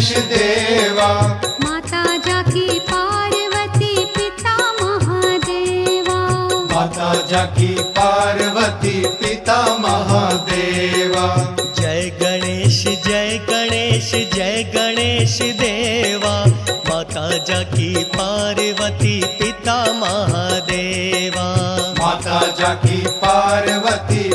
गणेश देवा माता जाकी पार्वती पिता महादेवा। माता जाकी पार्वती पिता महादेवा। जय गणेश जय गणेश जय गणेश देवा। माता जाकी पार्वती पिता महादेवा। माता जाकी पार्वती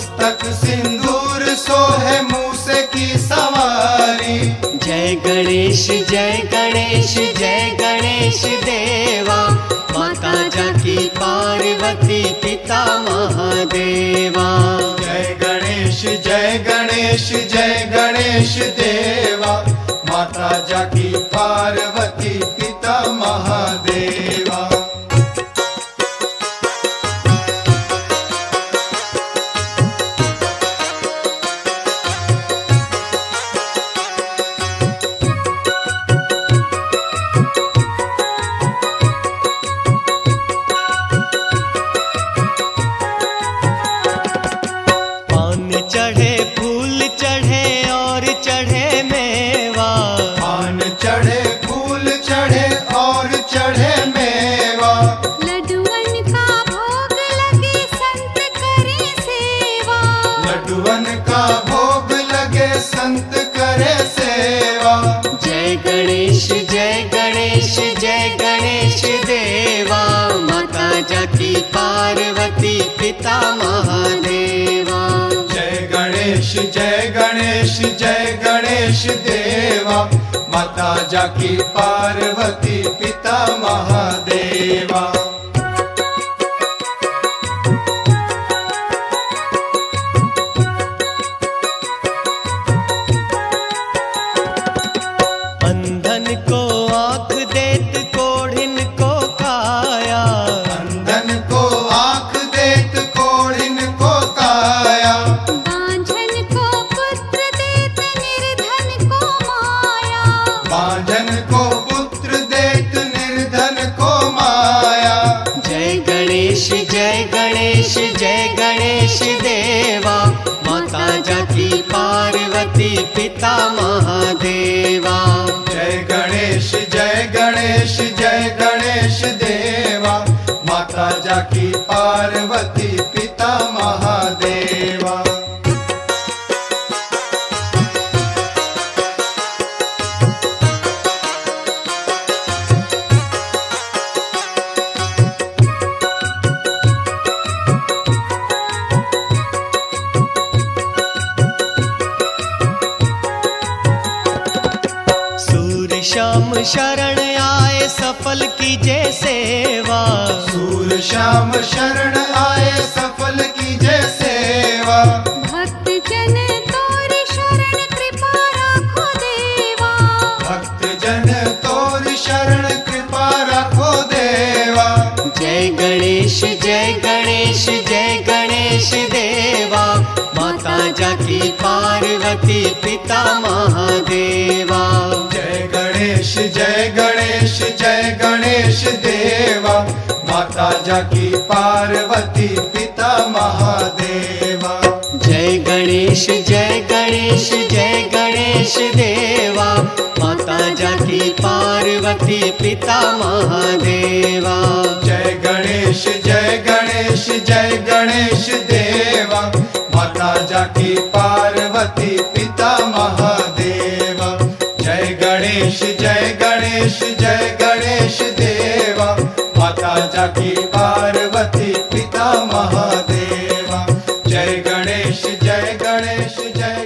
मस्तक सिंदूर सोहे मूसे की सवारी। जय गणेश जय गणेश जय गणेश देवा। माता जाकी पार्वती पिता महादेवा। जय गणेश जय गणेश जय गणेश देवा। माता जाकी पार्वती का भोग लगे संत करे सेवा। जय गणेश जय गणेश जय गणेश देवा। माता जाकी पार्वती पिता महादेवा। जय गणेश जय गणेश जय गणेश देवा। माता जाकी पार्वती पिता महादेवा पिता महादेवा। जय गणेश जय गणेश जय गणेश देवा। माता जाकी पार्वती पिता महादेवा। श्याम शरण आए सफल कीजे सेवा। सूर श्याम शरण आए सफल कीजे सेवा। भक्त जन तोर शरण कृपा राखो देवा। भक्त जन तोर शरण कृपा रखो देवा। जय गणेश जय गणेश जय गणेश देवा। माता जाकी पार्वती पिता महादेवा माता जाकी पार्वती पिता महादेवा। जय गणेश जय गणेश जय गणेश देवा। माता जाकी पार्वती पिता महादेवा। जय गणेश जय गणेश जय गणेश देवा। माता जाकी पार्वती पिता महादेवा। जय गणेश जय गणेश जय गणेश देवा। राजा की पार्वती पिता महादेवा। जय गणेश जय गणेश जय